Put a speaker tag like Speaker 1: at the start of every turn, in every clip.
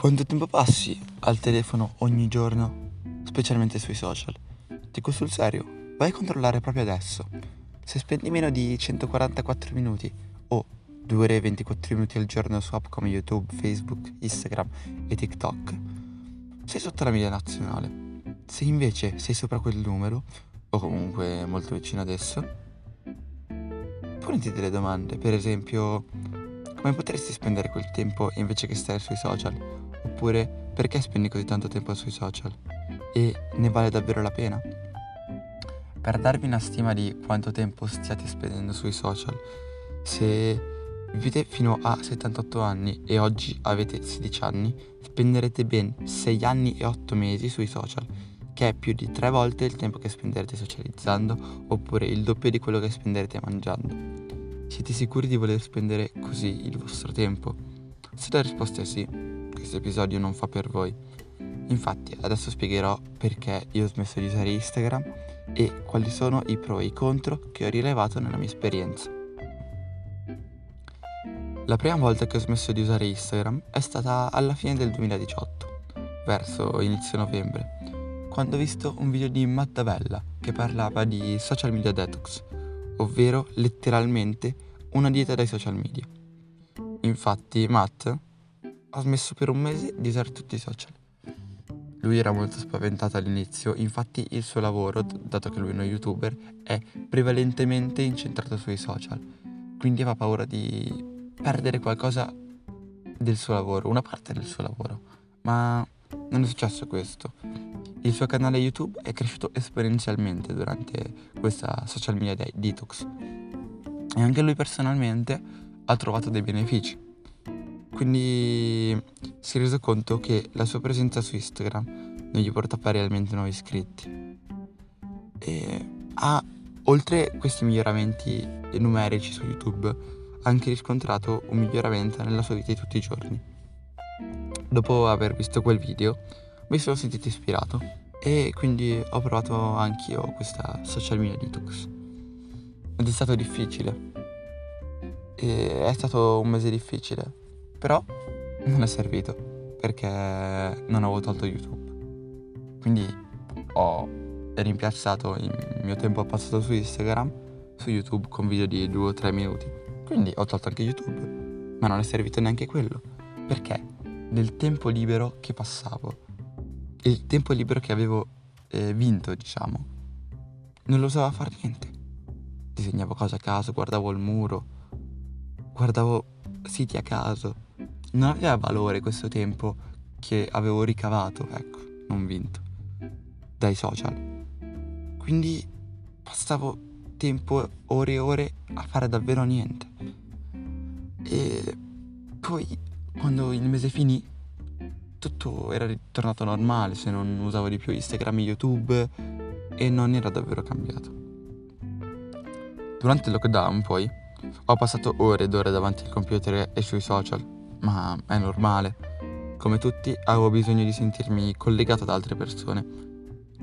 Speaker 1: Quanto tempo passi al telefono ogni giorno, specialmente sui social? Dico sul serio, vai a controllare proprio adesso. Se spendi meno di 144 minuti o 2 ore e 24 minuti al giorno su app come YouTube, Facebook, Instagram e TikTok, sei sotto la media nazionale. Se invece sei sopra quel numero, o comunque molto vicino adesso, poniti delle domande, per esempio, come potresti spendere quel tempo invece che stare sui social? Oppure perché spendi così tanto tempo sui social? E ne vale davvero la pena? Per darvi una stima di quanto tempo stiate spendendo sui social, se vivete fino a 78 anni e oggi avete 16 anni, spenderete ben 6 anni e 8 mesi sui social, che è più di 3 volte il tempo che spenderete socializzando, oppure il doppio di quello che spenderete mangiando. Siete sicuri di voler spendere così il vostro tempo? Se la risposta è sì, questo episodio non fa per voi. Infatti adesso spiegherò perché io ho smesso di usare Instagram e quali sono i pro e i contro che ho rilevato nella mia esperienza. La prima volta che ho smesso di usare Instagram è stata alla fine del 2018, verso inizio novembre, quando ho visto un video di Mattavella che parlava di social media detox, ovvero letteralmente una dieta dai social media. Infatti Matt ha smesso per un mese di usare tutti i social. Lui era molto spaventato all'inizio, infatti il suo lavoro, dato che lui è uno youtuber, è prevalentemente incentrato sui social. Quindi aveva paura di perdere qualcosa del suo lavoro, una parte del suo lavoro. Ma non è successo questo. Il suo canale YouTube è cresciuto esponenzialmente durante questa social media detox. E anche lui personalmente ha trovato dei benefici. Quindi si è reso conto che la sua presenza su Instagram non gli portava realmente nuovi iscritti. E ha, oltre questi miglioramenti numerici su YouTube, anche riscontrato un miglioramento nella sua vita di tutti i giorni. Dopo aver visto quel video mi sono sentito ispirato e quindi ho provato anch'io questa social media detox. Ed è stato difficile. E è stato un mese difficile però non è servito perché non avevo tolto YouTube. Quindi ho rimpiazzato il mio tempo passato su Instagram su YouTube con video di 2 o 3 minuti. Quindi ho tolto anche YouTube, ma non è servito neanche quello, perché nel tempo libero che passavo, il tempo libero che avevo eh, vinto, diciamo, non lo usavo a fare niente. Disegnavo cose a caso, guardavo il muro, guardavo siti a caso, non aveva valore questo tempo che avevo ricavato, ecco, non vinto, dai social. Quindi passavo tempo, ore e ore a fare davvero niente. E poi, quando il mese finì, tutto era ritornato normale, se non usavo di più Instagram e YouTube e non era davvero cambiato. Durante il lockdown, poi, ho passato ore ed ore davanti al computer e sui social ma è normale. Come tutti avevo bisogno di sentirmi collegato ad altre persone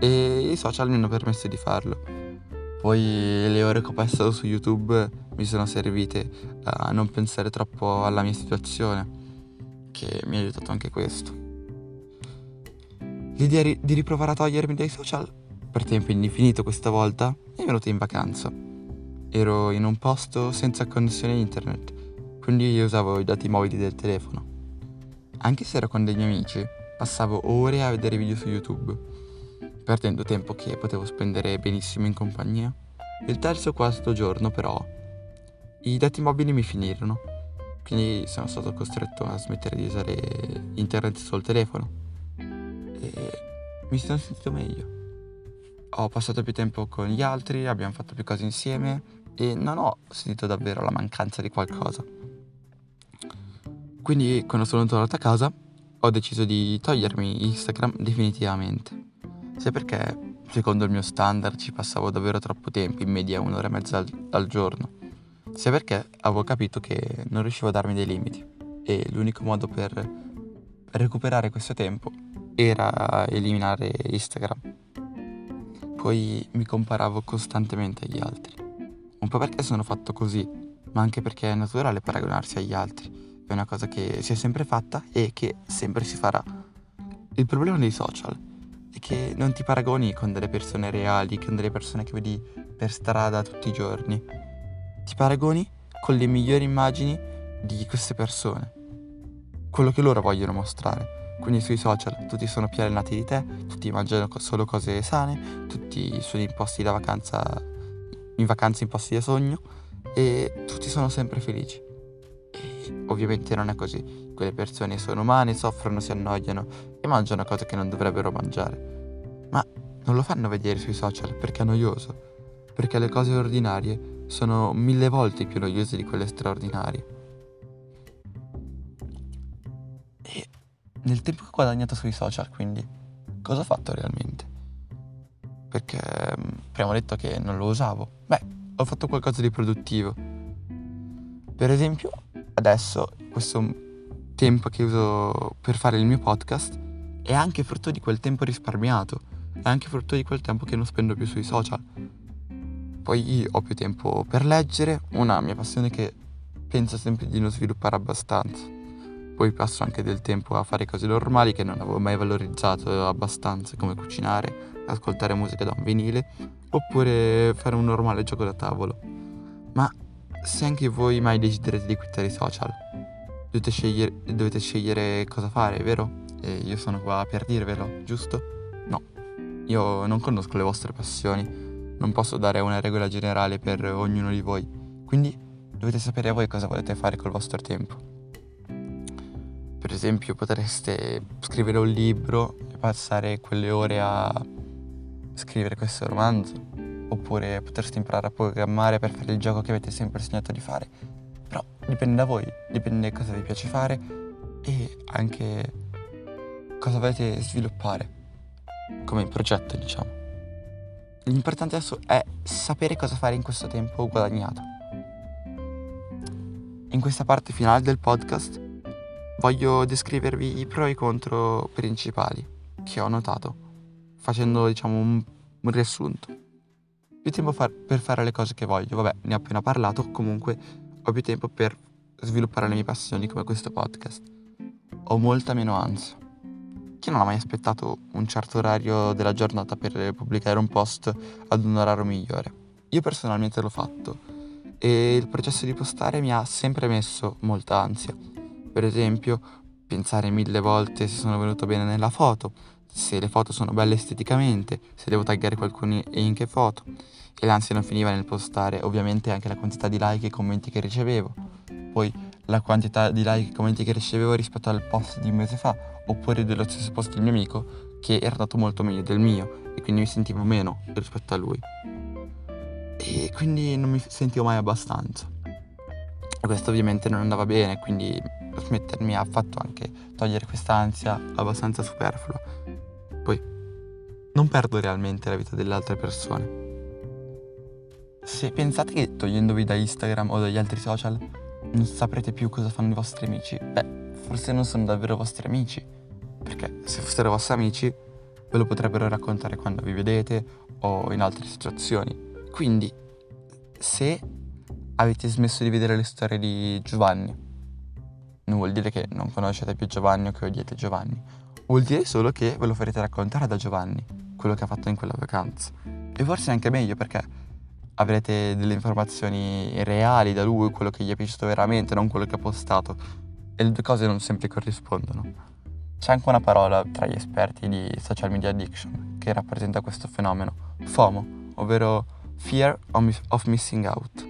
Speaker 1: e i social mi hanno permesso di farlo. Poi le ore che ho passato su YouTube mi sono servite a non pensare troppo alla mia situazione, che mi ha aiutato anche questo. L'idea di riprovare a togliermi dai social per tempo indefinito questa volta è venuta in vacanza. Ero in un posto senza connessione internet quindi usavo i dati mobili del telefono. Anche se ero con dei miei amici, passavo ore a vedere video su YouTube, perdendo tempo che potevo spendere benissimo in compagnia. Il terzo o quarto giorno, però, i dati mobili mi finirono, quindi sono stato costretto a smettere di usare internet sul telefono. E mi sono sentito meglio. Ho passato più tempo con gli altri, abbiamo fatto più cose insieme e non ho sentito davvero la mancanza di qualcosa. Quindi quando sono tornato a casa ho deciso di togliermi Instagram definitivamente. Sia perché secondo il mio standard ci passavo davvero troppo tempo, in media un'ora e mezza al, al giorno. Sia perché avevo capito che non riuscivo a darmi dei limiti e l'unico modo per recuperare questo tempo era eliminare Instagram. Poi mi comparavo costantemente agli altri. Un po' perché sono fatto così, ma anche perché è naturale paragonarsi agli altri è una cosa che si è sempre fatta e che sempre si farà. Il problema dei social è che non ti paragoni con delle persone reali, con delle persone che vedi per strada tutti i giorni. Ti paragoni con le migliori immagini di queste persone, quello che loro vogliono mostrare. Quindi sui social tutti sono più allenati di te, tutti mangiano solo cose sane, tutti sono in posti da vacanza, in vacanza in posti da sogno e tutti sono sempre felici. Ovviamente non è così. Quelle persone sono umane, soffrono, si annoiano e mangiano cose che non dovrebbero mangiare. Ma non lo fanno vedere sui social perché è noioso. Perché le cose ordinarie sono mille volte più noiose di quelle straordinarie. E nel tempo che ho guadagnato sui social, quindi, cosa ho fatto realmente? Perché mm, prima ho detto che non lo usavo. Beh, ho fatto qualcosa di produttivo. Per esempio, adesso questo tempo che uso per fare il mio podcast è anche frutto di quel tempo risparmiato, è anche frutto di quel tempo che non spendo più sui social. Poi ho più tempo per leggere, una mia passione che penso sempre di non sviluppare abbastanza poi passo anche del tempo a fare cose normali che non avevo mai valorizzato abbastanza, come cucinare, ascoltare musica da un vinile, oppure fare un normale gioco da tavolo. Ma se anche voi mai desiderate di quittare i social, dovete scegliere, dovete scegliere cosa fare, vero? E io sono qua per dirvelo, giusto? No, io non conosco le vostre passioni, non posso dare una regola generale per ognuno di voi, quindi dovete sapere voi cosa volete fare col vostro tempo. Per esempio potreste scrivere un libro e passare quelle ore a scrivere questo romanzo, oppure potreste imparare a programmare per fare il gioco che avete sempre sognato di fare. Però dipende da voi, dipende cosa vi piace fare e anche cosa volete sviluppare come progetto, diciamo. L'importante adesso è sapere cosa fare in questo tempo guadagnato. In questa parte finale del podcast voglio descrivervi i pro e i contro principali che ho notato, facendo diciamo un riassunto. Più tempo far, per fare le cose che voglio, vabbè, ne ho appena parlato, comunque ho più tempo per sviluppare le mie passioni come questo podcast. Ho molta meno ansia. Chi non ha mai aspettato un certo orario della giornata per pubblicare un post ad un orario migliore? Io personalmente l'ho fatto e il processo di postare mi ha sempre messo molta ansia per esempio, pensare mille volte se sono venuto bene nella foto, se le foto sono belle esteticamente, se devo taggare qualcuno e in che foto. E l'ansia non finiva nel postare ovviamente anche la quantità di like e commenti che ricevevo. Poi la quantità di like e commenti che ricevevo rispetto al post di un mese fa, oppure dello stesso post del mio amico, che era andato molto meglio del mio, e quindi mi sentivo meno rispetto a lui. E quindi non mi sentivo mai abbastanza. E questo ovviamente non andava bene, quindi smettermi ha fatto anche togliere questa ansia abbastanza superflua. Poi, non perdo realmente la vita delle altre persone. Se pensate che togliendovi da Instagram o dagli altri social non saprete più cosa fanno i vostri amici, beh, forse non sono davvero vostri amici. Perché se fossero vostri amici ve lo potrebbero raccontare quando vi vedete o in altre situazioni. Quindi, se avete smesso di vedere le storie di Giovanni non vuol dire che non conoscete più Giovanni o che odiate Giovanni. Vuol dire solo che ve lo farete raccontare da Giovanni, quello che ha fatto in quella vacanza. E forse anche meglio perché avrete delle informazioni reali da lui, quello che gli è piaciuto veramente, non quello che ha postato. E le due cose non sempre corrispondono. C'è anche una parola tra gli esperti di social media addiction che rappresenta questo fenomeno, FOMO, ovvero Fear of Missing Out.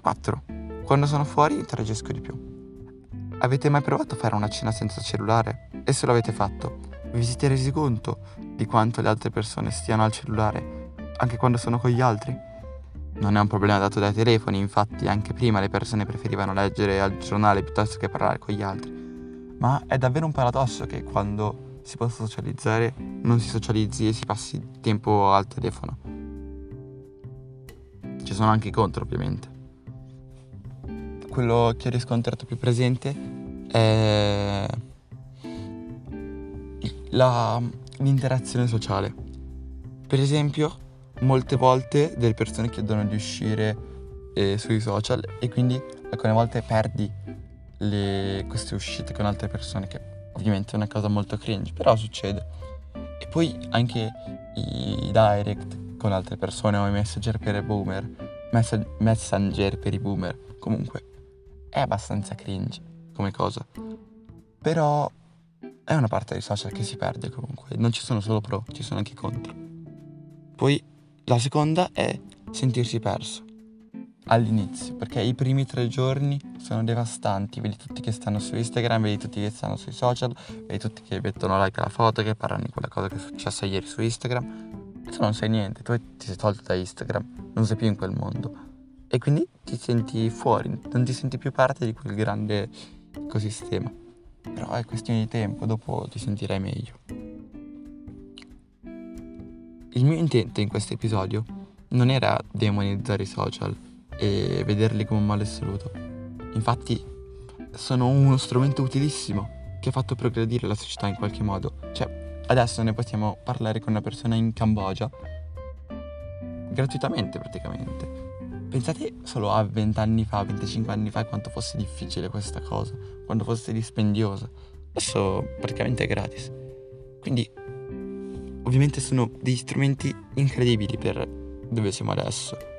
Speaker 1: 4. Quando sono fuori interagisco di più. Avete mai provato a fare una cena senza cellulare? E se lo avete fatto, vi siete resi conto di quanto le altre persone stiano al cellulare, anche quando sono con gli altri? Non è un problema dato dai telefoni, infatti anche prima le persone preferivano leggere al giornale piuttosto che parlare con gli altri. Ma è davvero un paradosso che quando si possa socializzare non si socializzi e si passi tempo al telefono. Ci sono anche i contro, ovviamente quello che ho riscontrato più presente è la, l'interazione sociale. Per esempio, molte volte delle persone chiedono di uscire eh, sui social e quindi alcune volte perdi le, queste uscite con altre persone, che ovviamente è una cosa molto cringe, però succede. E poi anche i direct con altre persone o i messenger per i boomer, mess- messenger per i boomer, comunque è abbastanza cringe come cosa. Però è una parte dei social che si perde comunque, non ci sono solo pro, ci sono anche contro. Poi la seconda è sentirsi perso. All'inizio, perché i primi tre giorni sono devastanti, vedi tutti che stanno su Instagram, vedi tutti che stanno sui social, vedi tutti che mettono like alla foto, che parlano di quella cosa che è successa ieri su Instagram, e tu non sai niente, tu ti sei tolto da Instagram, non sei più in quel mondo, e quindi ti senti fuori, non ti senti più parte di quel grande ecosistema. Però è questione di tempo, dopo ti sentirai meglio. Il mio intento in questo episodio non era demonizzare i social, e vederli come un male assoluto. Infatti sono uno strumento utilissimo che ha fatto progredire la società in qualche modo. Cioè, adesso ne possiamo parlare con una persona in Cambogia gratuitamente praticamente. Pensate solo a 20 anni fa, 25 anni fa quanto fosse difficile questa cosa, quanto fosse dispendiosa. Adesso praticamente è gratis. Quindi ovviamente sono degli strumenti incredibili per dove siamo adesso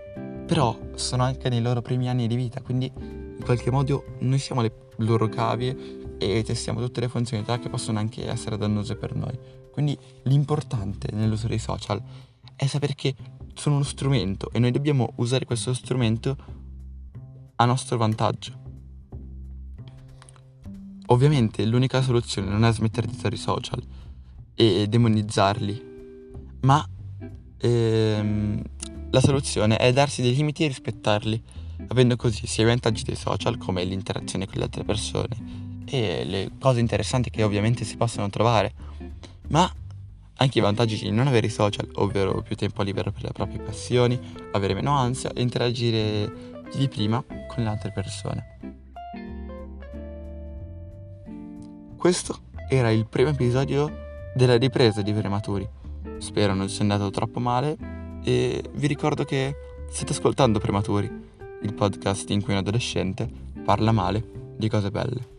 Speaker 1: però sono anche nei loro primi anni di vita, quindi in qualche modo noi siamo le loro cavie e testiamo tutte le funzionalità che possono anche essere dannose per noi. Quindi l'importante nell'uso dei social è sapere che sono uno strumento e noi dobbiamo usare questo strumento a nostro vantaggio. Ovviamente l'unica soluzione non è smettere di usare i social e demonizzarli, ma ehm, la soluzione è darsi dei limiti e rispettarli, avendo così sia i vantaggi dei social come l'interazione con le altre persone e le cose interessanti che ovviamente si possono trovare, ma anche i vantaggi di non avere i social, ovvero più tempo libero per le proprie passioni, avere meno ansia e interagire più di prima con le altre persone. Questo era il primo episodio della ripresa di Prematuri. Spero non sia andato troppo male e vi ricordo che state ascoltando Prematuri, il podcast in cui un adolescente parla male di cose belle.